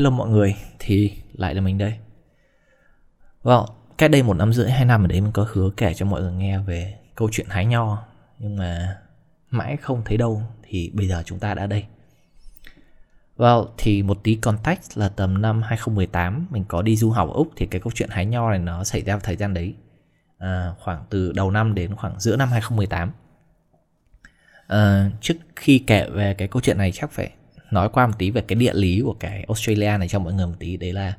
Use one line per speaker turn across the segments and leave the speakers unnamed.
hello mọi người, thì lại là mình đây. Vâng, cách đây một năm rưỡi, hai năm ở đấy mình có hứa kể cho mọi người nghe về câu chuyện hái nho. Nhưng mà mãi không thấy đâu, thì bây giờ chúng ta đã đây. Vâng, thì một tí context là tầm năm 2018 mình có đi du học ở Úc thì cái câu chuyện hái nho này nó xảy ra vào thời gian đấy. À, khoảng từ đầu năm đến khoảng giữa năm 2018. À, trước khi kể về cái câu chuyện này chắc phải nói qua một tí về cái địa lý của cái Australia này cho mọi người một tí. Đấy là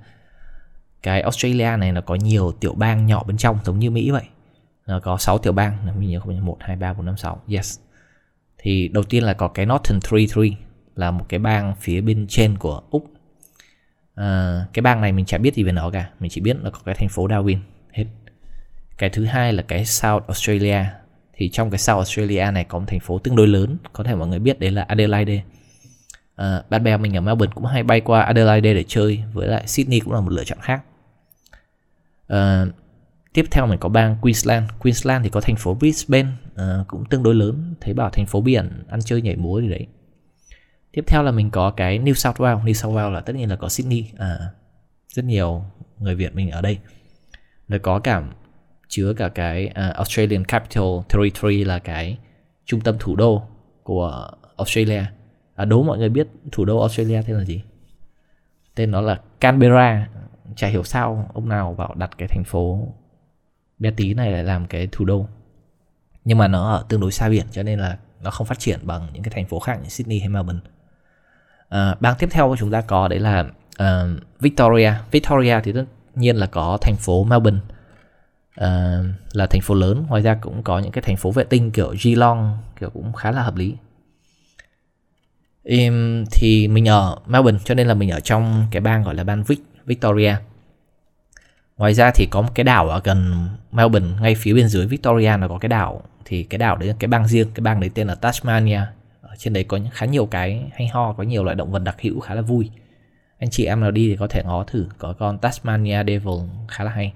cái Australia này nó có nhiều tiểu bang nhỏ bên trong giống như Mỹ vậy. Nó có 6 tiểu bang mình nhớ không nhớ 1, 2, 3, 4, 5, 6 yes. Thì đầu tiên là có cái Northern Territory là một cái bang phía bên trên của Úc. À, cái bang này mình chả biết gì về nó cả. Mình chỉ biết là có cái thành phố Darwin. Hết. Cái thứ hai là cái South Australia. Thì trong cái South Australia này có một thành phố tương đối lớn. Có thể mọi người biết đấy là Adelaide à, bạn bè mình ở Melbourne cũng hay bay qua Adelaide để chơi với lại Sydney cũng là một lựa chọn khác. Uh, tiếp theo mình có bang Queensland. Queensland thì có thành phố Brisbane uh, cũng tương đối lớn thấy bảo thành phố biển ăn chơi nhảy múa gì đấy. Tiếp theo là mình có cái New South Wales. New South Wales là tất nhiên là có Sydney à, rất nhiều người Việt mình ở đây. Rồi có cả chứa cả cái uh, Australian Capital Territory là cái trung tâm thủ đô của Australia à, đố mọi người biết thủ đô Australia tên là gì? Tên nó là Canberra. Chả hiểu sao ông nào bảo đặt cái thành phố bé tí này lại làm cái thủ đô. Nhưng mà nó ở tương đối xa biển cho nên là nó không phát triển bằng những cái thành phố khác như Sydney hay Melbourne. À, bang tiếp theo của chúng ta có đấy là uh, Victoria. Victoria thì tất nhiên là có thành phố Melbourne. Uh, là thành phố lớn. Ngoài ra cũng có những cái thành phố vệ tinh kiểu Geelong kiểu cũng khá là hợp lý um, thì mình ở Melbourne cho nên là mình ở trong cái bang gọi là bang Vic, Victoria. Ngoài ra thì có một cái đảo ở gần Melbourne ngay phía bên dưới Victoria nó có cái đảo. Thì cái đảo đấy là cái bang riêng cái bang đấy tên là Tasmania. Ở trên đấy có khá nhiều cái hay ho có nhiều loại động vật đặc hữu khá là vui. Anh chị em nào đi thì có thể ngó thử có con Tasmania Devil khá là hay.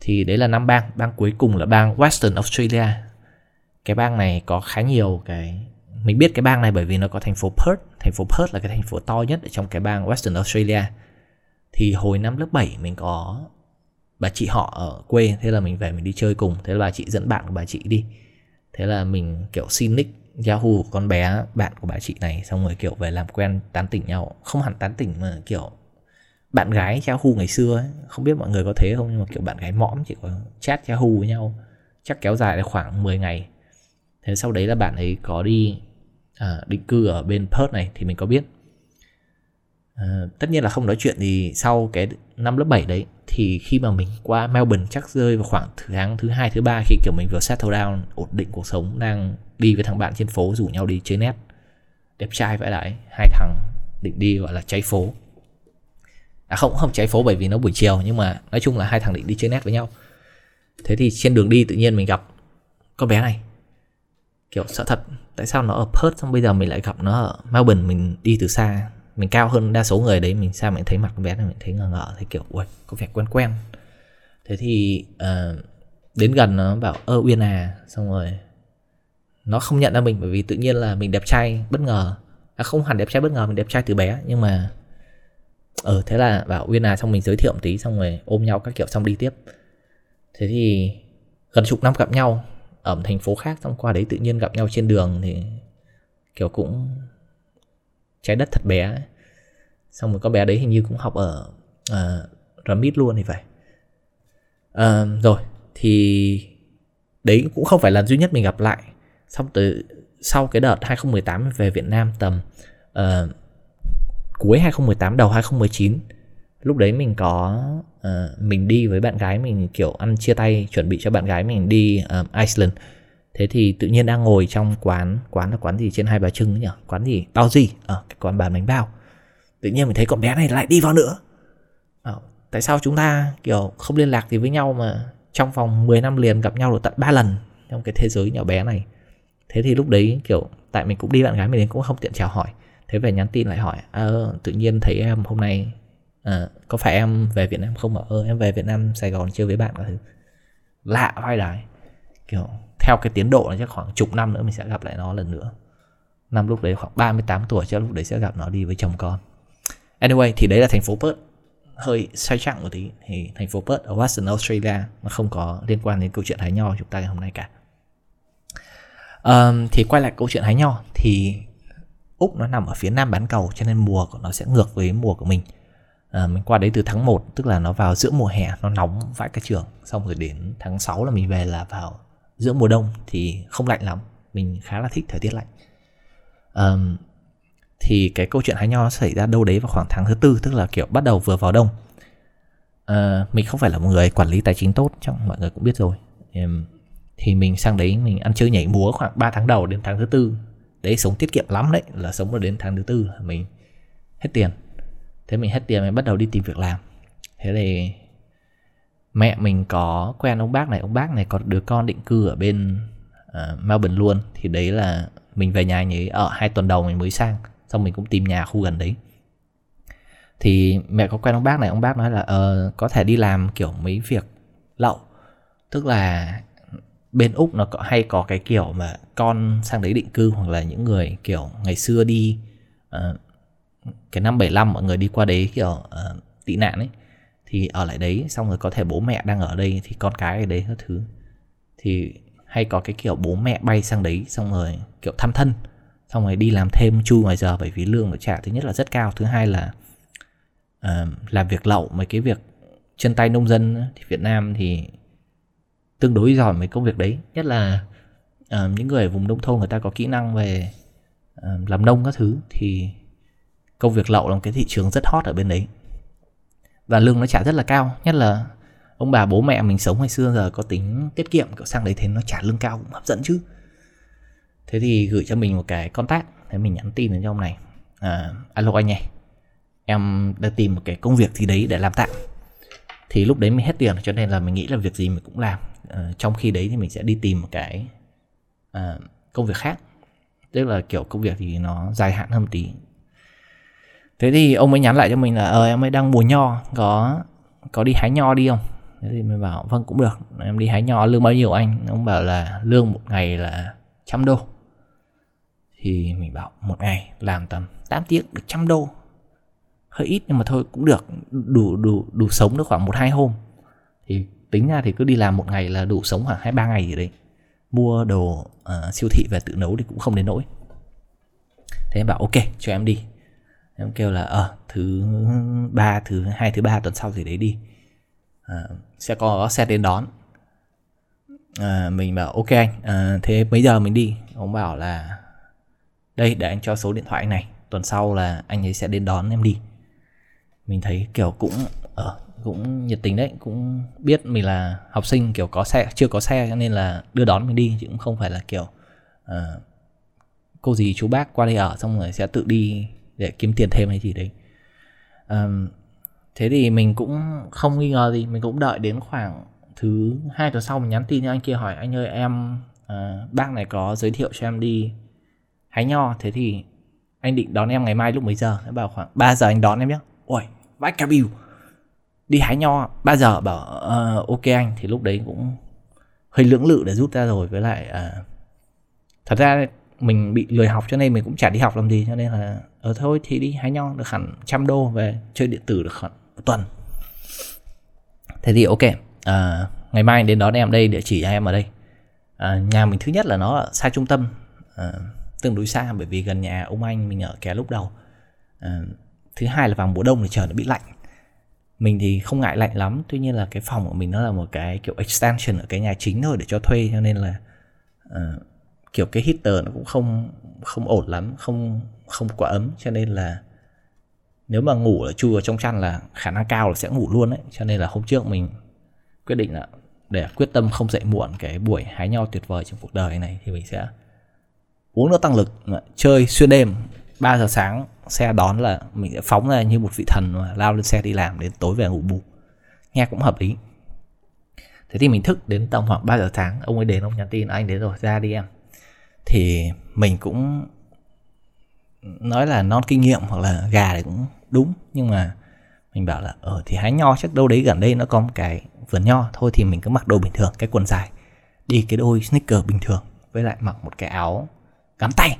Thì đấy là năm bang bang cuối cùng là bang Western Australia. Cái bang này có khá nhiều cái mình biết cái bang này bởi vì nó có thành phố Perth. Thành phố Perth là cái thành phố to nhất ở trong cái bang Western Australia. Thì hồi năm lớp 7 mình có bà chị họ ở quê, thế là mình về mình đi chơi cùng. Thế là bà chị dẫn bạn của bà chị đi. Thế là mình kiểu xin nick Yahoo của con bé, bạn của bà chị này, xong rồi kiểu về làm quen, tán tỉnh nhau. Không hẳn tán tỉnh mà kiểu bạn gái Yahoo ngày xưa ấy. Không biết mọi người có thế không, nhưng mà kiểu bạn gái mõm chỉ có chat Yahoo với nhau. Chắc kéo dài là khoảng 10 ngày. Thế sau đấy là bạn ấy có đi à, định cư ở bên Perth này thì mình có biết. À, tất nhiên là không nói chuyện thì sau cái năm lớp 7 đấy thì khi mà mình qua Melbourne chắc rơi vào khoảng tháng thứ hai thứ ba khi kiểu mình vừa settle down ổn định cuộc sống đang đi với thằng bạn trên phố rủ nhau đi chơi net. Đẹp trai vãi lại hai thằng định đi gọi là cháy phố. À không không cháy phố bởi vì nó buổi chiều nhưng mà nói chung là hai thằng định đi chơi net với nhau. Thế thì trên đường đi tự nhiên mình gặp con bé này kiểu sợ thật. Tại sao nó ở Perth xong bây giờ mình lại gặp nó ở Melbourne? Mình đi từ xa. Mình cao hơn đa số người đấy mình sao mình thấy mặt con bé này mình thấy ngờ ngợ. Thấy kiểu ui có vẻ quen quen. Thế thì uh, đến gần nó bảo ơ uyên à. Xong rồi nó không nhận ra mình bởi vì tự nhiên là mình đẹp trai bất ngờ. À, không hẳn đẹp trai bất ngờ mình đẹp trai từ bé. Nhưng mà ờ thế là bảo uyên à xong mình giới thiệu một tí. Xong rồi ôm nhau các kiểu xong đi tiếp. Thế thì gần chục năm gặp nhau ở một thành phố khác xong qua đấy tự nhiên gặp nhau trên đường thì kiểu cũng trái đất thật bé ấy. xong rồi con bé đấy hình như cũng học ở uh, Ramit luôn thì phải uh, rồi thì đấy cũng không phải lần duy nhất mình gặp lại xong từ sau cái đợt 2018 về Việt Nam tầm uh, cuối 2018 đầu 2019 lúc đấy mình có uh, mình đi với bạn gái mình kiểu ăn chia tay chuẩn bị cho bạn gái mình đi um, Iceland. Thế thì tự nhiên đang ngồi trong quán quán là quán gì trên hai bà trưng nhỉ? Quán gì? Bao gì ở ờ, cái quán bán bánh bao. Tự nhiên mình thấy con bé này lại đi vào nữa. À, tại sao chúng ta kiểu không liên lạc gì với nhau mà trong vòng 10 năm liền gặp nhau được tận 3 lần trong cái thế giới nhỏ bé này? Thế thì lúc đấy kiểu tại mình cũng đi bạn gái mình đến cũng không tiện chào hỏi. Thế về nhắn tin lại hỏi à, tự nhiên thấy em hôm nay à, có phải em về Việt Nam không? Ở ờ, em về Việt Nam Sài Gòn chơi với bạn cả thứ. Lạ vai đài. Kiểu theo cái tiến độ là chắc khoảng chục năm nữa mình sẽ gặp lại nó lần nữa. Năm lúc đấy khoảng 38 tuổi chắc lúc đấy sẽ gặp nó đi với chồng con. Anyway thì đấy là thành phố Perth. Hơi sai chặng một tí thì thành phố Perth ở Western Australia nó không có liên quan đến câu chuyện hái nho chúng ta ngày hôm nay cả. Um, thì quay lại câu chuyện hái nho thì Úc nó nằm ở phía nam bán cầu cho nên mùa của nó sẽ ngược với mùa của mình à, mình qua đấy từ tháng 1 tức là nó vào giữa mùa hè nó nóng vãi cả trường. Xong rồi đến tháng 6 là mình về là vào giữa mùa đông thì không lạnh lắm. Mình khá là thích thời tiết lạnh. À, thì cái câu chuyện hái nho xảy ra đâu đấy vào khoảng tháng thứ tư tức là kiểu bắt đầu vừa vào đông. À, mình không phải là một người quản lý tài chính tốt chắc mọi người cũng biết rồi. Thì mình sang đấy mình ăn chơi nhảy múa khoảng 3 tháng đầu đến tháng thứ tư. Đấy sống tiết kiệm lắm đấy là sống đến tháng thứ tư mình hết tiền thế mình hết tiền mình bắt đầu đi tìm việc làm. Thế thì mẹ mình có quen ông bác này ông bác này có đứa con định cư ở bên uh, Melbourne luôn. Thì đấy là mình về nhà anh ấy ở hai tuần đầu mình mới sang xong mình cũng tìm nhà khu gần đấy. Thì mẹ có quen ông bác này ông bác nói là uh, có thể đi làm kiểu mấy việc lậu. Tức là bên úc nó có, hay có cái kiểu mà con sang đấy định cư hoặc là những người kiểu ngày xưa đi uh, cái năm 75 mọi người đi qua đấy kiểu uh, tị nạn ấy thì ở lại đấy xong rồi có thể bố mẹ đang ở đây thì con cái ở đấy các thứ. Thì hay có cái kiểu bố mẹ bay sang đấy xong rồi kiểu thăm thân xong rồi đi làm thêm chu ngoài giờ bởi vì lương nó trả thứ nhất là rất cao thứ hai là uh, làm việc lậu mấy cái việc chân tay nông dân thì Việt Nam thì tương đối giỏi mấy công việc đấy. Nhất là uh, những người ở vùng nông thôn người ta có kỹ năng về uh, làm nông các thứ thì công việc lậu là một cái thị trường rất hot ở bên đấy. Và lương nó trả rất là cao nhất là ông bà bố mẹ mình sống ngày xưa giờ có tính tiết kiệm cậu sang đấy thế nó trả lương cao cũng hấp dẫn chứ. Thế thì gửi cho mình một cái contact thế mình nhắn tin đến cho ông này. À, alo anh này em đã tìm một cái công việc gì đấy để làm tạm. Thì lúc đấy mình hết tiền cho nên là mình nghĩ là việc gì mình cũng làm. À, trong khi đấy thì mình sẽ đi tìm một cái à, công việc khác. Tức là kiểu công việc thì nó dài hạn hơn một tí thế thì ông mới nhắn lại cho mình là ờ em ấy đang mùa nho có có đi hái nho đi không? Thế thì mình bảo vâng cũng được. Em đi hái nho lương bao nhiêu anh? Ông bảo là lương một ngày là trăm đô. Thì mình bảo một ngày làm tầm 8 tiếng được trăm đô. Hơi ít nhưng mà thôi cũng được. Đủ đủ đủ sống được khoảng một hai hôm. Thì tính ra thì cứ đi làm một ngày là đủ sống khoảng hai ba ngày gì đấy. Mua đồ uh, siêu thị về tự nấu thì cũng không đến nỗi. Thế em bảo ok cho em đi em kêu là ờ thứ ba thứ hai thứ ba tuần sau gì đấy đi. À, sẽ có xe đến đón. À, mình bảo ok anh à, thế mấy giờ mình đi. Ông bảo là đây để anh cho số điện thoại anh này tuần sau là anh ấy sẽ đến đón em đi. Mình thấy kiểu cũng ở à, cũng nhiệt tình đấy cũng biết mình là học sinh kiểu có xe chưa có xe cho nên là đưa đón mình đi chứ cũng không phải là kiểu à, cô gì chú bác qua đây ở xong rồi sẽ tự đi để kiếm tiền thêm hay gì đấy. Um, thế thì mình cũng không nghi ngờ gì mình cũng đợi đến khoảng thứ hai tuần sau mình nhắn tin cho anh kia hỏi anh ơi em uh, bác này có giới thiệu cho em đi hái nho. Thế thì anh định đón em ngày mai lúc mấy giờ? Nó bảo khoảng 3 giờ anh đón em nhé ôi vãi cả bill đi hái nho. 3 giờ bảo uh, ok anh. Thì lúc đấy cũng hơi lưỡng lự để rút ra rồi. Với lại uh, thật ra mình bị lười học cho nên mình cũng chả đi học làm gì cho nên là ở thôi thì đi hái nho được hẳn trăm đô về chơi điện tử được hẳn một tuần. Thế thì ok à, ngày mai đến đón em đây địa chỉ em ở đây. À, nhà mình thứ nhất là nó xa trung tâm à, tương đối xa bởi vì gần nhà ông anh mình ở kẻ lúc đầu. À, thứ hai là vào mùa đông thì trời nó bị lạnh. Mình thì không ngại lạnh lắm tuy nhiên là cái phòng của mình nó là một cái kiểu extension ở cái nhà chính thôi để cho thuê cho nên là uh, kiểu cái heater nó cũng không không ổn lắm, không không quá ấm. Cho nên là nếu mà ngủ ở chui ở trong chăn là khả năng cao là sẽ ngủ luôn đấy. Cho nên là hôm trước mình quyết định là để quyết tâm không dậy muộn cái buổi hái nho tuyệt vời trong cuộc đời này thì mình sẽ uống nước tăng lực, chơi xuyên đêm. 3 giờ sáng xe đón là mình sẽ phóng ra như một vị thần mà lao lên xe đi làm đến tối về ngủ bù. Nghe cũng hợp lý. Thế thì mình thức đến tầm khoảng 3 giờ sáng, ông ấy đến, ông nhắn tin, anh đến rồi, ra đi em thì mình cũng nói là non kinh nghiệm hoặc là gà thì cũng đúng. Nhưng mà mình bảo là ờ thì hái nho chắc đâu đấy gần đây nó có một cái vườn nho. Thôi thì mình cứ mặc đồ bình thường, cái quần dài, đi cái đôi sneaker bình thường, với lại mặc một cái áo gắn tay.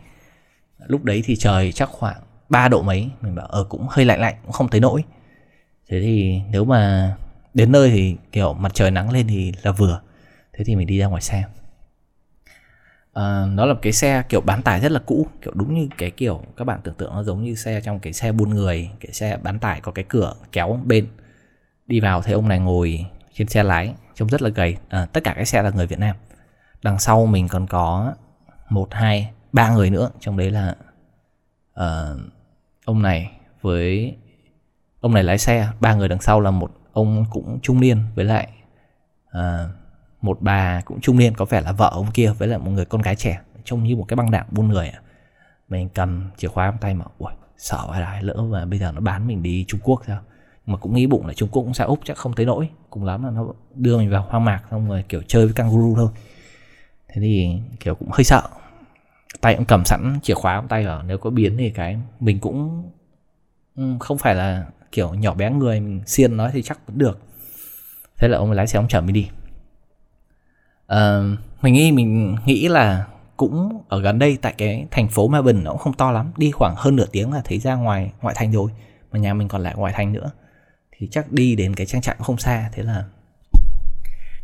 Lúc đấy thì trời chắc khoảng ba độ mấy. Mình bảo ờ cũng hơi lạnh lạnh, cũng không thấy nỗi. Thế thì nếu mà đến nơi thì, kiểu, mặt trời nắng lên thì là vừa. Thế thì mình đi ra ngoài xem. Ờ, à, nó là một cái xe kiểu bán tải rất là cũ kiểu đúng như cái kiểu các bạn tưởng tượng nó giống như xe trong cái xe buôn người cái xe bán tải có cái cửa kéo bên đi vào thấy ông này ngồi trên xe lái trông rất là gầy. À, tất cả cái xe là người Việt Nam. Đằng sau mình còn có một hai ba người nữa trong đấy là uh, ông này với ông này lái xe ba người đằng sau là một ông cũng trung niên với lại uh, một bà cũng trung niên, có vẻ là vợ ông kia với lại một người con gái trẻ, trông như một cái băng đảng buôn người mình cầm chìa khóa trong tay mà, ui, sợ phải lại lỡ mà bây giờ nó bán mình đi Trung Quốc sao? Mà cũng nghĩ bụng là Trung Quốc cũng sẽ úp chắc không tới nỗi, cùng lắm là nó đưa mình vào hoang mạc, xong rồi kiểu chơi với kangaroo thôi. Thế thì kiểu cũng hơi sợ. Tay cũng cầm sẵn chìa khóa trong tay ở nếu có biến thì cái mình cũng ừ, không phải là kiểu nhỏ bé người mình xiên nói thì chắc vẫn được. Thế là ông lái xe ông chở mình đi uh, mình nghĩ mình nghĩ là cũng ở gần đây tại cái thành phố Melbourne nó cũng không to lắm đi khoảng hơn nửa tiếng là thấy ra ngoài ngoại thành rồi mà nhà mình còn lại ngoại thành nữa. Thì chắc đi đến cái trang trại cũng không xa thế là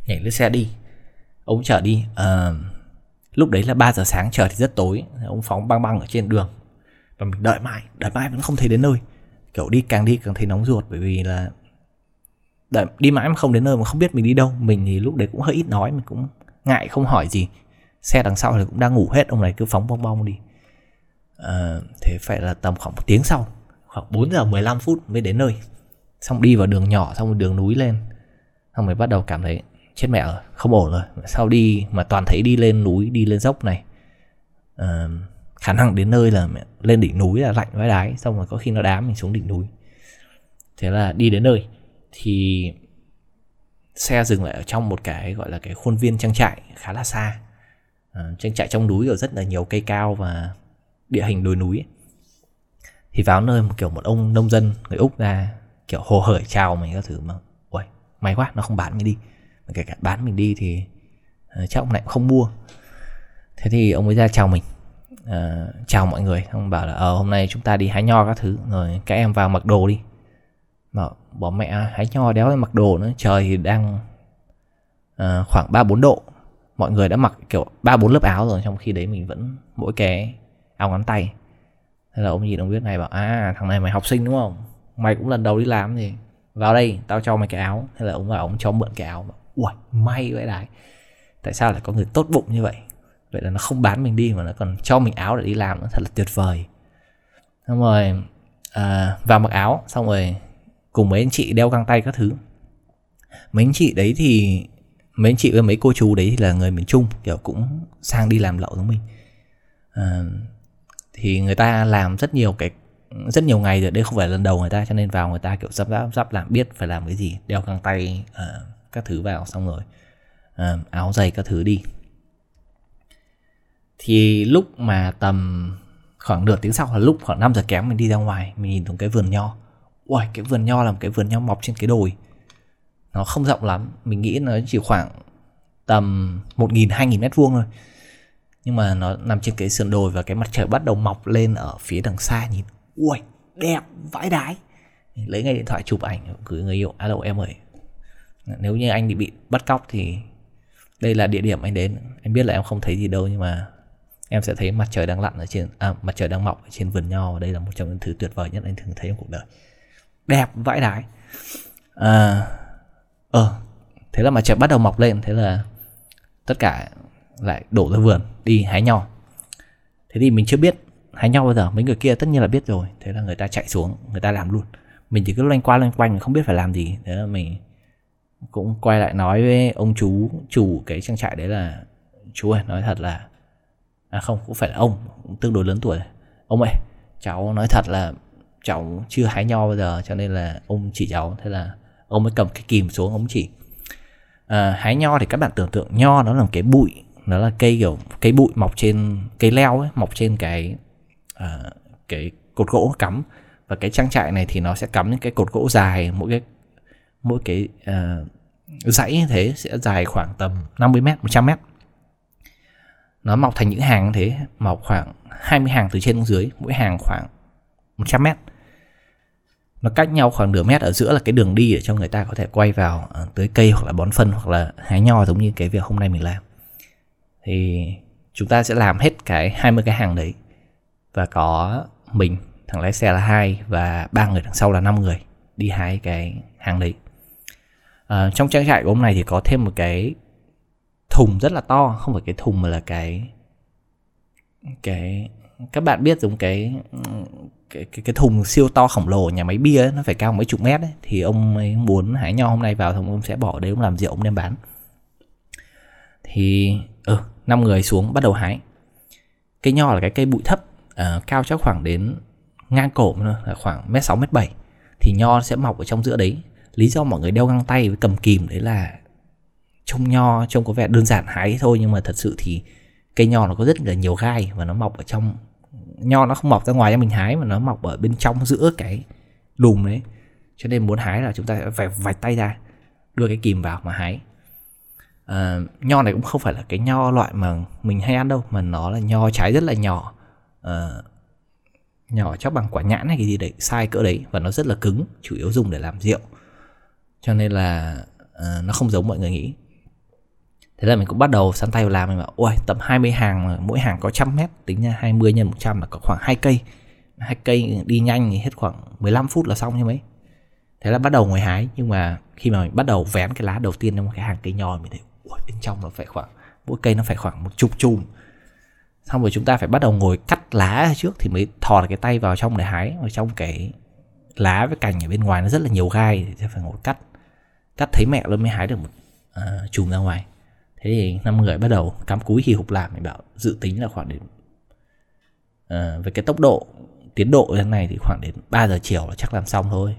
nhảy lên xe đi. Ông chở đi uh, lúc đấy là 3 giờ sáng trời thì rất tối ông phóng băng băng ở trên đường. Và mình đợi mãi đợi mãi vẫn không thấy đến nơi. Kiểu đi càng đi càng thấy nóng ruột bởi vì là đợi, đi mãi mà không đến nơi mà không biết mình đi đâu. Mình thì lúc đấy cũng hơi ít nói mình cũng ngại không hỏi gì. Xe đằng sau thì cũng đang ngủ hết ông này cứ phóng bong bong đi. À, thế phải là tầm khoảng một tiếng sau khoảng 4 giờ 15 phút mới đến nơi. Xong đi vào đường nhỏ xong rồi đường núi lên. Xong mới bắt đầu cảm thấy chết mẹ rồi không ổn rồi. Sao đi mà toàn thấy đi lên núi đi lên dốc này? À, khả năng đến nơi là lên đỉnh núi là lạnh vãi đái. Xong rồi có khi nó đám mình xuống đỉnh núi. Thế là đi đến nơi thì xe dừng lại ở trong một cái gọi là cái khuôn viên trang trại khá là xa. À, trang trại trong núi ở rất là nhiều cây cao và địa hình đồi núi. Thì vào nơi một kiểu một ông nông dân người úc ra kiểu hồ hởi chào mình các thứ mà ui may quá nó không bán mình đi. Mà kể cả bán mình đi thì uh, chắc ông lại không mua. Thế thì ông mới ra chào mình uh, chào mọi người ông bảo là ờ hôm nay chúng ta đi hái nho các thứ. Rồi các em vào mặc đồ đi. Mà bỏ mẹ hái nho đéo mặc đồ nữa. Trời thì đang uh, khoảng ba bốn độ. Mọi người đã mặc kiểu ba bốn lớp áo rồi trong khi đấy mình vẫn mỗi cái áo ngắn tay. Thế là ông nhìn ông biết này bảo à thằng này mày học sinh đúng không? Mày cũng lần đầu đi làm gì vào đây tao cho mày cái áo. Thế là ông vào ông cho mượn cái áo ui may vậy đấy tại sao lại có người tốt bụng như vậy? Vậy là nó không bán mình đi mà nó còn cho mình áo để đi làm nó thật là tuyệt vời. Xong rồi à, vào mặc áo xong rồi cùng mấy anh chị đeo găng tay các thứ. Mấy anh chị đấy thì mấy anh chị với mấy cô chú đấy thì là người miền trung kiểu cũng sang đi làm lậu giống mình. À, thì người ta làm rất nhiều cái rất nhiều ngày rồi đây không phải lần đầu người ta cho nên vào người ta kiểu sắp sắp sắp làm biết phải làm cái gì đeo găng tay à, các thứ vào xong rồi à, áo giày các thứ đi. Thì lúc mà tầm khoảng nửa tiếng sau là lúc khoảng 5 giờ kém mình đi ra ngoài mình nhìn thấy cái vườn nho. Ui, cái vườn nho là một cái vườn nho mọc trên cái đồi. Nó không rộng lắm mình nghĩ nó chỉ khoảng tầm 1.000 2.000 mét vuông thôi. Nhưng mà nó nằm trên cái sườn đồi và cái mặt trời bắt đầu mọc lên ở phía đằng xa nhìn. Ui đẹp vãi đái. Lấy ngay điện thoại chụp ảnh gửi người yêu. Alo em ơi. Nếu như anh bị bắt cóc thì đây là địa điểm anh đến. Anh biết là em không thấy gì đâu nhưng mà em sẽ thấy mặt trời đang lặn ở trên à, mặt trời đang mọc ở trên vườn nho. Đây là một trong những thứ tuyệt vời nhất anh thường thấy trong cuộc đời đẹp vãi đái. À, ờ thế là mặt trời bắt đầu mọc lên thế là tất cả lại đổ ra vườn đi hái nho. Thế thì mình chưa biết hái nho bao giờ mấy người kia tất nhiên là biết rồi. Thế là người ta chạy xuống người ta làm luôn. Mình chỉ cứ loanh qua loanh quanh không biết phải làm gì. Thế là mình cũng quay lại nói với ông chú chủ cái trang trại đấy là chú ơi nói thật là à không cũng phải là ông cũng tương đối lớn tuổi. Ông ơi cháu nói thật là cháu chưa hái nho bao giờ cho nên là ông chỉ cháu thế là ông mới cầm cái kìm xuống ông chỉ à, hái nho thì các bạn tưởng tượng nho nó là một cái bụi nó là cây kiểu cây bụi mọc trên cây leo ấy mọc trên cái à, cái cột gỗ cắm. Và cái trang trại này thì nó sẽ cắm những cái cột gỗ dài mỗi cái mỗi cái à, dãy như thế sẽ dài khoảng tầm 50 mét 100 mét. Nó mọc thành những hàng như thế mọc khoảng 20 hàng từ trên xuống dưới mỗi hàng khoảng 100 mét. Nó cách nhau khoảng nửa mét ở giữa là cái đường đi để cho người ta có thể quay vào à, tới tưới cây hoặc là bón phân hoặc là hái nho giống như cái việc hôm nay mình làm. Thì chúng ta sẽ làm hết cái 20 cái hàng đấy và có mình thằng lái xe là hai và ba người đằng sau là năm người đi hái cái hàng đấy. À, trong trang trại của ông này thì có thêm một cái thùng rất là to không phải cái thùng mà là cái cái các bạn biết giống cái cái cái, cái thùng siêu to khổng lồ nhà máy bia ấy, nó phải cao mấy chục mét ấy, thì ông ấy muốn hái nho hôm nay vào thì ông sẽ bỏ đấy ông làm rượu ông đem bán. Thì ừ năm người xuống bắt đầu hái. Cây nho là cái cây bụi thấp uh, cao chắc khoảng đến ngang cổ là khoảng mét sáu mét bảy. Thì nho sẽ mọc ở trong giữa đấy. Lý do mọi người đeo găng tay với cầm kìm đấy là trông nho trông có vẻ đơn giản hái thôi nhưng mà thật sự thì cây nho nó có rất là nhiều gai và nó mọc ở trong nho nó không mọc ra ngoài cho mình hái mà nó mọc ở bên trong giữa cái đùm đấy. Cho nên muốn hái là chúng ta phải vạch tay ra đưa cái kìm vào mà hái. À, nho này cũng không phải là cái nho loại mà mình hay ăn đâu mà nó là nho trái rất là nhỏ. À, nhỏ chắc bằng quả nhãn hay cái gì đấy sai cỡ đấy và nó rất là cứng chủ yếu dùng để làm rượu. Cho nên là uh, nó không giống mọi người nghĩ thế là mình cũng bắt đầu săn tay vào làm mình bảo ôi tầm 20 hàng mà mỗi hàng có trăm mét tính ra 20 nhân 100 là có khoảng hai cây. Hai cây đi nhanh thì hết khoảng 15 phút là xong như mấy. Thế là bắt đầu ngồi hái nhưng mà khi mà mình bắt đầu vén cái lá đầu tiên trong cái hàng cây nho mình thấy ôi bên trong nó phải khoảng mỗi cây nó phải khoảng một chục chùm. Xong rồi chúng ta phải bắt đầu ngồi cắt lá trước thì mới thò cái tay vào trong để hái. Ở trong cái lá với cành ở bên ngoài nó rất là nhiều gai thì phải ngồi cắt. Cắt thấy mẹ luôn mới hái được một uh, chùm ra ngoài thế thì năm người bắt đầu cắm cúi hì hục làm mình bảo dự tính là khoảng đến ờ, uh, về cái tốc độ tiến độ như thế này thì khoảng đến 3 giờ chiều là chắc làm xong thôi.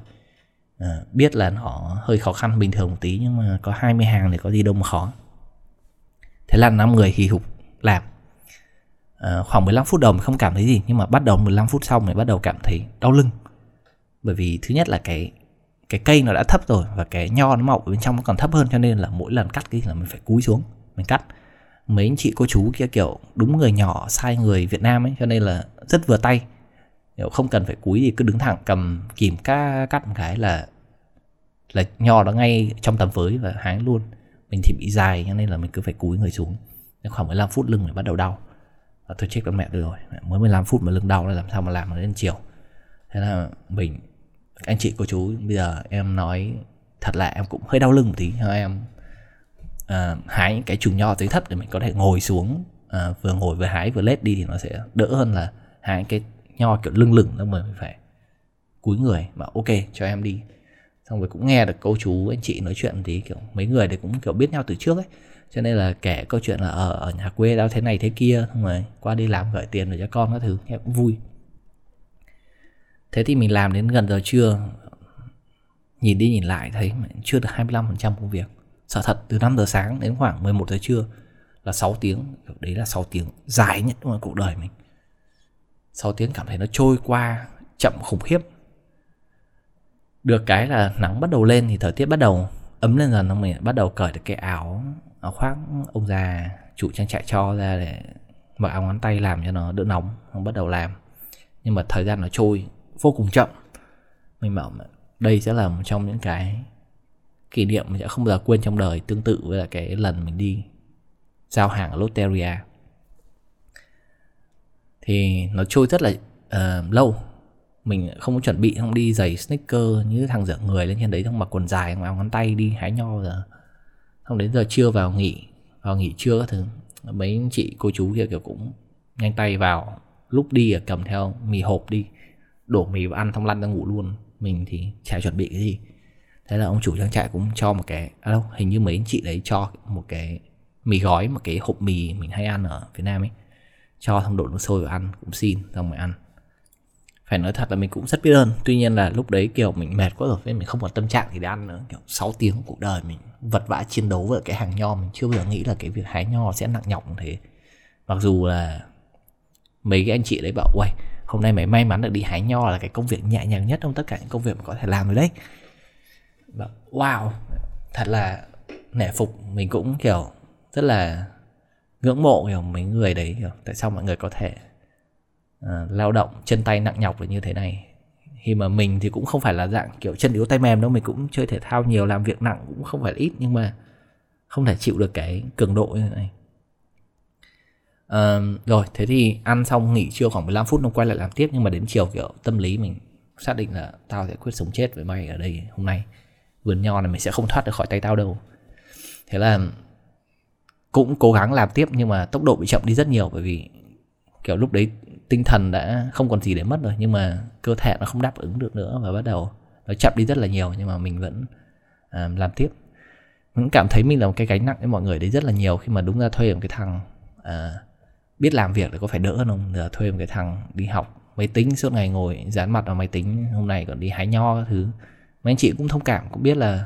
Uh, biết là nó hơi khó khăn bình thường một tí nhưng mà có 20 hàng thì có gì đâu mà khó. Thế là năm người hì hục làm uh, ờ, khoảng 15 phút đầu mình không cảm thấy gì nhưng mà bắt đầu 15 phút sau mình bắt đầu cảm thấy đau lưng. Bởi vì thứ nhất là cái cái cây nó đã thấp rồi và cái nho nó mọc ở bên trong nó còn thấp hơn cho nên là mỗi lần cắt cái là mình phải cúi xuống, mình cắt. Mấy anh chị cô chú kia kiểu đúng người nhỏ, sai người Việt Nam ấy, cho nên là rất vừa tay. Kiểu không cần phải cúi thì cứ đứng thẳng cầm kìm cắt cắt một cái là là nho nó ngay trong tầm với và hái luôn. Mình thì bị dài cho nên là mình cứ phải cúi người xuống. Khoảng 15 phút lưng mình bắt đầu đau. Và tôi chết con mẹ được rồi mới 15 phút mà lưng đau là làm sao mà làm nó đến chiều. Thế là mình anh chị cô chú bây giờ em nói thật là em cũng hơi đau lưng một tí. Cho em uh, hái những cái chùm nho dưới thấp để mình có thể ngồi xuống uh, vừa ngồi vừa hái vừa lết đi thì nó sẽ đỡ hơn là hái cái nho kiểu lưng lửng đâu mà mình phải cúi người mà ok cho em đi. Xong rồi cũng nghe được cô chú anh chị nói chuyện thì kiểu mấy người thì cũng kiểu biết nhau từ trước ấy. Cho nên là kể câu chuyện là ở ở nhà quê đau thế này thế kia xong rồi qua đi làm gửi tiền rồi cho con các thứ nghe cũng vui thế thì mình làm đến gần giờ trưa, nhìn đi nhìn lại thấy chưa được 25% công việc. Sợ thật, từ 5 giờ sáng đến khoảng 11 giờ trưa là 6 tiếng, đấy là 6 tiếng dài nhất trong cuộc đời mình. 6 tiếng cảm thấy nó trôi qua chậm khủng khiếp. Được cái là nắng bắt đầu lên thì thời tiết bắt đầu ấm lên dần, xong mình bắt đầu cởi được cái áo áo khoác ông già chủ trang trại cho ra để mặc áo ngón tay làm cho nó đỡ nóng không bắt đầu làm. Nhưng mà thời gian nó trôi vô cùng chậm. Mình bảo đây sẽ là một trong những cái kỷ niệm mình sẽ không bao giờ quên trong đời tương tự với là cái lần mình đi giao hàng ở Lotteria thì nó trôi rất là uh, lâu. Mình không có chuẩn bị không đi giày sneaker như thằng dở người lên trên đấy không mặc quần dài mà ngón tay đi hái nho giờ. Không đến giờ trưa vào nghỉ vào nghỉ trưa các thứ mấy anh chị cô chú kia kiểu cũng nhanh tay vào lúc đi cầm theo mì hộp đi đổ mì vào ăn xong lăn ra ngủ luôn. Mình thì chả chuẩn bị cái gì. Thế là ông chủ trang trại cũng cho một cái à đâu, hình như mấy anh chị đấy cho một cái mì gói, một cái hộp mì mình hay ăn ở Việt Nam ấy. Cho xong đổ nước sôi vào ăn, cũng xin, xong rồi ăn. Phải nói thật là mình cũng rất biết ơn. Tuy nhiên là lúc đấy, kiểu, mình mệt quá rồi nên mình không còn tâm trạng thì để ăn nữa. Kiểu 6 tiếng cuộc đời mình vật vã chiến đấu với cái hàng nho mình chưa bao giờ nghĩ là cái việc hái nho sẽ nặng nhọc như thế. Mặc dù là mấy cái anh chị đấy bảo, uầy hôm nay mày may mắn được đi hái nho là cái công việc nhẹ nhàng nhất trong tất cả những công việc mà có thể làm rồi đấy. Và wow thật là nể phục mình cũng kiểu rất là ngưỡng mộ kiểu mấy người đấy kiểu tại sao mọi người có thể uh, lao động chân tay nặng nhọc như thế này. Khi mà mình thì cũng không phải là dạng kiểu chân yếu tay mềm đâu mình cũng chơi thể thao nhiều làm việc nặng cũng không phải ít nhưng mà không thể chịu được cái cường độ như thế này. Uh, rồi thế thì ăn xong nghỉ trưa khoảng 15 phút nó quay lại làm tiếp. Nhưng mà đến chiều kiểu tâm lý mình xác định là tao sẽ quyết sống chết với mày ở đây hôm nay. Vườn nho này mình sẽ không thoát được khỏi tay tao đâu. Thế là cũng cố gắng làm tiếp nhưng mà tốc độ bị chậm đi rất nhiều. Bởi vì kiểu lúc đấy tinh thần đã không còn gì để mất rồi. Nhưng mà cơ thể nó không đáp ứng được nữa và bắt đầu nó chậm đi rất là nhiều. Nhưng mà mình vẫn uh, làm tiếp. Mình cảm thấy mình là một cái gánh nặng với mọi người đấy rất là nhiều khi mà đúng ra thuê một cái thằng uh, biết làm việc thì có phải đỡ không? Giờ thuê một cái thằng đi học máy tính suốt ngày ngồi dán mặt vào máy tính hôm nay còn đi hái nho các thứ. Mấy anh chị cũng thông cảm cũng biết là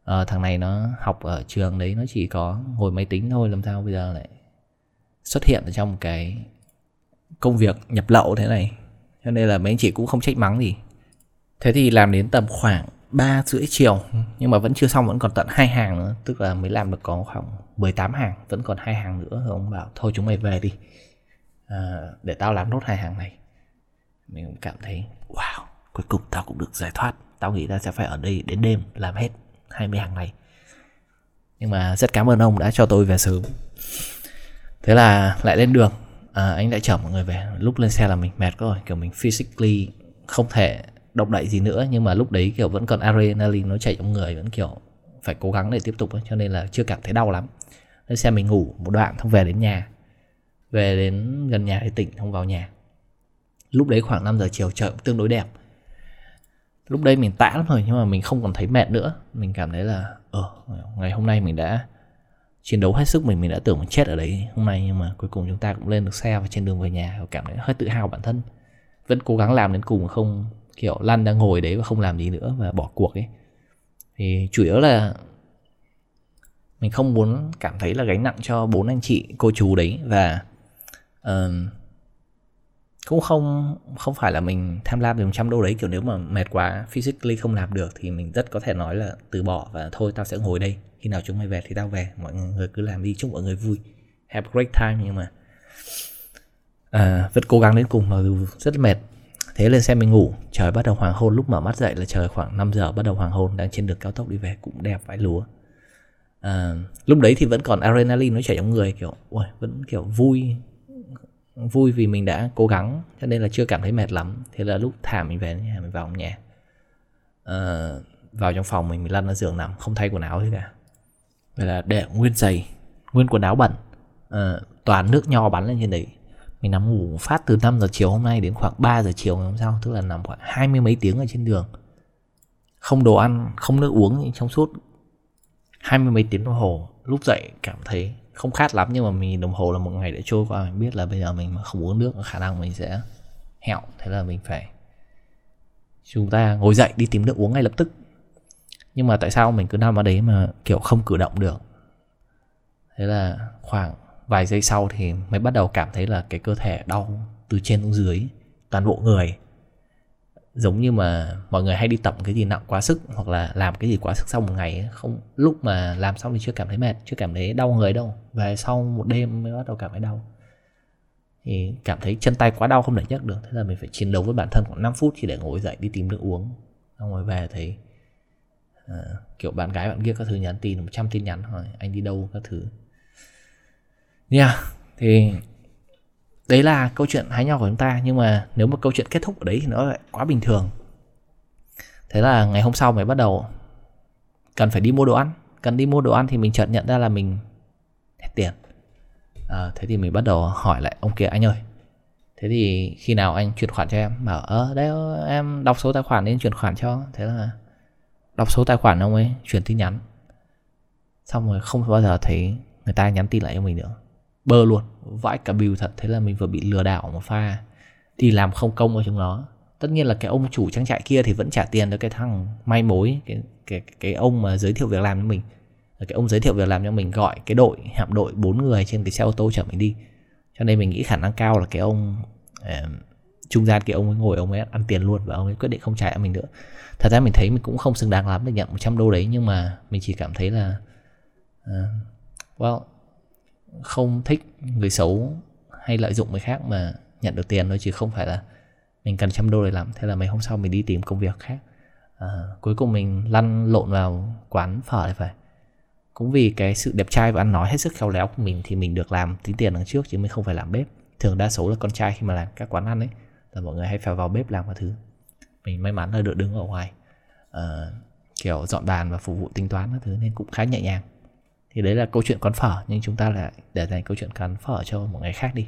uh, thằng này nó học ở trường đấy nó chỉ có ngồi máy tính thôi làm sao bây giờ lại xuất hiện ở trong cái công việc nhập lậu thế này? Cho nên là mấy anh chị cũng không trách mắng gì. Thế thì làm đến tầm khoảng ba rưỡi chiều nhưng mà vẫn chưa xong vẫn còn tận hai hàng nữa tức là mới làm được có khoảng 18 hàng vẫn còn hai hàng nữa rồi ông bảo thôi chúng mày về đi. À, để tao làm nốt hai hàng này. Mình cũng cảm thấy wow cuối cùng tao cũng được giải thoát. Tao nghĩ tao sẽ phải ở đây đến đêm làm hết 20 hàng này. Nhưng mà rất cảm ơn ông đã cho tôi về sớm. Thế là lại lên đường. À, anh đã chở mọi người về. Lúc lên xe là mình mệt rồi kiểu mình physically không thể động đậy gì nữa nhưng mà lúc đấy kiểu vẫn còn adrenaline nó chạy trong người vẫn kiểu phải cố gắng để tiếp tục ấy, cho nên là chưa cảm thấy đau lắm. Nên xe mình ngủ một đoạn không về đến nhà về đến gần nhà thì tỉnh không vào nhà. Lúc đấy khoảng 5 giờ chiều trời cũng tương đối đẹp. Lúc đấy mình tã lắm rồi nhưng mà mình không còn thấy mệt nữa. Mình cảm thấy là ờ ngày hôm nay mình đã chiến đấu hết sức mình mình đã tưởng mình chết ở đấy hôm nay nhưng mà cuối cùng chúng ta cũng lên được xe và trên đường về nhà cảm thấy hơi tự hào bản thân. Vẫn cố gắng làm đến cùng không kiểu lăn đang ngồi đấy và không làm gì nữa và bỏ cuộc ấy thì chủ yếu là mình không muốn cảm thấy là gánh nặng cho bốn anh chị cô chú đấy và uh, cũng không không phải là mình tham lam được trăm đô đấy. Kiểu nếu mà mệt quá physically không làm được thì mình rất có thể nói là từ bỏ và thôi tao sẽ ngồi đây. Khi nào chúng mày về thì tao về. Mọi người cứ làm đi chúc mọi người vui. Have a great time nhưng mà à, vẫn cố gắng đến cùng mặc dù rất mệt thế lên xe mình ngủ. Trời bắt đầu hoàng hôn. Lúc mở mắt dậy là trời khoảng 5 giờ bắt đầu hoàng hôn. Đang trên đường cao tốc đi về cũng đẹp vãi lúa. À, lúc đấy thì vẫn còn adrenaline nó chảy trong người kiểu ui, vẫn kiểu vui vui vì mình đã cố gắng cho nên là chưa cảm thấy mệt lắm. Thế là lúc thả mình về nhà mình vào nhà. À, vào trong phòng mình mình lăn ra giường nằm không thay quần áo gì cả. Vậy là để nguyên giày nguyên quần áo bẩn. À, toàn nước nho bắn lên trên đấy mình nằm ngủ phát từ 5 giờ chiều hôm nay đến khoảng 3 giờ chiều ngày hôm sau, tức là nằm khoảng hai mươi mấy tiếng ở trên đường. Không đồ ăn, không nước uống trong suốt hai mươi mấy tiếng đồng hồ. Lúc dậy cảm thấy không khát lắm, nhưng mà mình đồng hồ là một ngày đã trôi qua. Mình biết là bây giờ mình mà không uống nước khả năng mình sẽ hẹo. Thế là mình phải, chúng ta ngồi dậy đi tìm nước uống ngay lập tức. Nhưng mà tại sao mình cứ nằm ở đấy mà kiểu không cử động được? Thế là khoảng vài giây sau thì mới bắt đầu cảm thấy là cái cơ thể đau từ trên xuống dưới toàn bộ người. Giống như mà mọi người hay đi tập cái gì nặng quá sức hoặc là làm cái gì quá sức sau một ngày không lúc mà làm xong thì chưa cảm thấy mệt chưa cảm thấy đau người đâu. Về sau một đêm mới bắt đầu cảm thấy đau. Thì cảm thấy chân tay quá đau không thể nhấc được thế là mình phải chiến đấu với bản thân khoảng 5 phút chỉ để ngồi dậy đi tìm nước uống. Xong rồi về thấy à, kiểu bạn gái bạn kia các thứ nhắn tin 100 tin nhắn hỏi anh đi đâu các thứ yeah. thì đấy là câu chuyện hái nho của chúng ta nhưng mà nếu mà câu chuyện kết thúc ở đấy thì nó lại quá bình thường. Thế là ngày hôm sau mới bắt đầu. Cần phải đi mua đồ ăn. Cần đi mua đồ ăn thì mình chợt nhận ra là mình hết tiền. À, thế thì mình bắt đầu hỏi lại ông kia anh ơi thế thì khi nào anh chuyển khoản cho em? Bảo ờ đấy em đọc số tài khoản nên chuyển khoản cho. Thế là đọc số tài khoản ông ấy chuyển tin nhắn. Xong rồi không bao giờ thấy người ta nhắn tin lại cho mình nữa bơ luôn. Vãi cả bìu thật thế là mình vừa bị lừa đảo một pha. Đi làm không công ở chúng nó. Tất nhiên là cái ông chủ trang trại kia thì vẫn trả tiền cho cái thằng may mối cái cái cái ông mà giới thiệu việc làm cho mình. Cái ông giới thiệu việc làm cho mình gọi cái đội hạm đội bốn người trên cái xe ô tô chở mình đi. Cho nên mình nghĩ khả năng cao là cái ông uh, trung gian kia ông ấy ngồi ông ấy ăn tiền luôn và ông ấy quyết định không trả cho mình nữa. Thật ra mình thấy mình cũng không xứng đáng lắm để nhận 100 đô đấy nhưng mà mình chỉ cảm thấy là uh, well không thích người xấu hay lợi dụng người khác mà nhận được tiền thôi chứ không phải là mình cần trăm đô để làm. Thế là mấy hôm sau mình đi tìm công việc khác. À, cuối cùng mình lăn lộn vào quán phở phải. Cũng vì cái sự đẹp trai và ăn nói hết sức khéo léo của mình thì mình được làm tính tiền đằng trước chứ mình không phải làm bếp. Thường đa số là con trai khi mà làm các quán ăn ấy là mọi người hay phải vào bếp làm các thứ. Mình may mắn là được đứng ở ngoài uh, kiểu dọn bàn và phục vụ tính toán các thứ nên cũng khá nhẹ nhàng thì đấy là câu chuyện quán phở nhưng chúng ta lại để dành câu chuyện quán phở cho một ngày khác đi.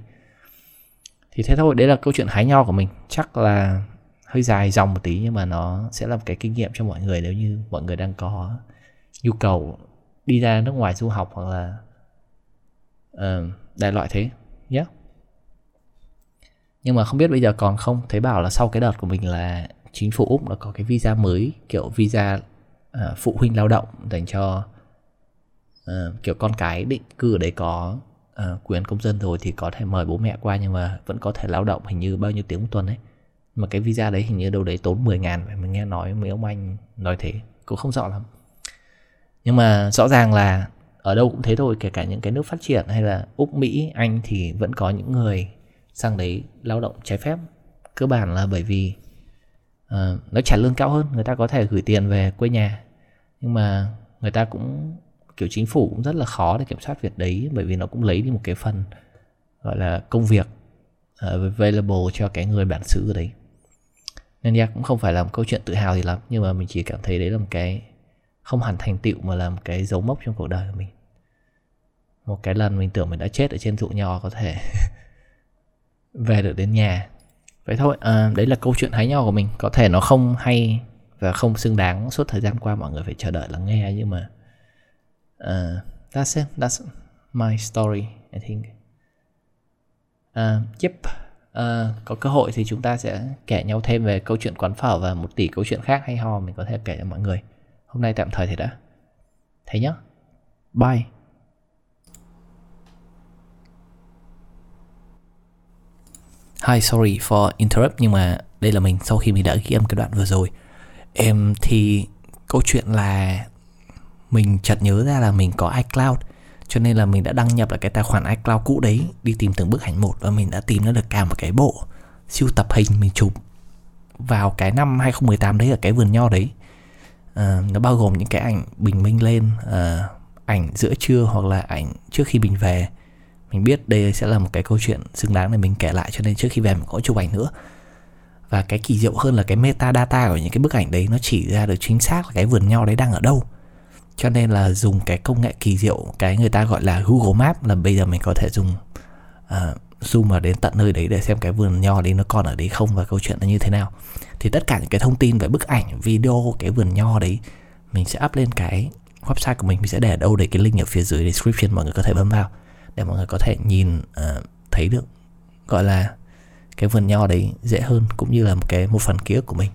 Thì thế thôi đấy là câu chuyện hái nho của mình. Chắc là hơi dài dòng một tí nhưng mà nó sẽ là một cái kinh nghiệm cho mọi người nếu như mọi người đang có nhu cầu đi ra nước ngoài du học hoặc là uh, đại loại thế nhé. Yeah. nhưng mà không biết bây giờ còn không? Thấy bảo là sau cái đợt của mình là chính phủ úc đã có cái visa mới kiểu visa uh, phụ huynh lao động dành cho uh, kiểu con cái định cư ở đấy có uh, quyền công dân rồi thì có thể mời bố mẹ qua nhưng mà vẫn có thể lao động hình như bao nhiêu tiếng một tuần ấy. Mà cái visa đấy hình như đâu đấy tốn 10 ngàn mình nghe nói mấy ông anh nói thế cũng không rõ lắm. Nhưng mà rõ ràng là ở đâu cũng thế thôi kể cả những cái nước phát triển hay là úc mỹ anh thì vẫn có những người sang đấy lao động trái phép. Cơ bản là bởi vì uh, nó trả lương cao hơn người ta có thể gửi tiền về quê nhà. Nhưng mà người ta cũng kiểu chính phủ cũng rất là khó để kiểm soát việc đấy bởi vì nó cũng lấy đi một cái phần gọi là công việc uh, available cho cái người bản xứ ở đấy. Nên yeah, cũng không phải là một câu chuyện tự hào gì lắm nhưng mà mình chỉ cảm thấy đấy là một cái không hẳn thành tựu mà là một cái dấu mốc trong cuộc đời của mình. Một cái lần mình tưởng mình đã chết ở trên ruộng nho có thể về được đến nhà. Vậy thôi à, đấy là câu chuyện hái nho của mình. Có thể nó không hay và không xứng đáng suốt thời gian qua mọi người phải chờ đợi lắng nghe nhưng mà uh, that's it. That's my story I think. Uh, yep. Uh, có cơ hội thì chúng ta sẽ kể nhau thêm về câu chuyện quán phở và một tỷ câu chuyện khác hay ho mình có thể kể cho mọi người. Hôm nay tạm thời thì đã. Thế nhá. Bye. Hi, sorry for interrupt nhưng mà đây là mình sau khi mình đã ghi âm cái đoạn vừa rồi. Em thì câu chuyện là mình chợt nhớ ra là mình có iCloud cho nên là mình đã đăng nhập lại cái tài khoản iCloud cũ đấy đi tìm từng bức ảnh một và mình đã tìm nó được cả một cái bộ siêu tập hình mình chụp vào cái năm 2018 đấy ở cái vườn nho đấy. À, nó bao gồm những cái ảnh bình minh lên à, ảnh giữa trưa hoặc là ảnh trước khi mình về. Mình biết đây sẽ là một cái câu chuyện xứng đáng để mình kể lại cho nên trước khi về mình có chụp ảnh nữa. Và cái kỳ diệu hơn là cái metadata của những cái bức ảnh đấy nó chỉ ra được chính xác là cái vườn nho đấy đang ở đâu cho nên là dùng cái công nghệ kỳ diệu cái người ta gọi là Google Maps là bây giờ mình có thể dùng uh, zoom vào đến tận nơi đấy để xem cái vườn nho đấy nó còn ở đấy không và câu chuyện nó như thế nào. Thì tất cả những cái thông tin về bức ảnh video cái vườn nho đấy mình sẽ up lên cái website của mình. Mình sẽ để ở đâu để cái link ở phía dưới description mọi người có thể bấm vào để mọi người có thể nhìn uh, thấy được gọi là cái vườn nho đấy dễ hơn cũng như là một cái một phần ký ức của mình.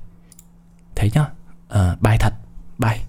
Thế nhá. Uh, bài thật bài.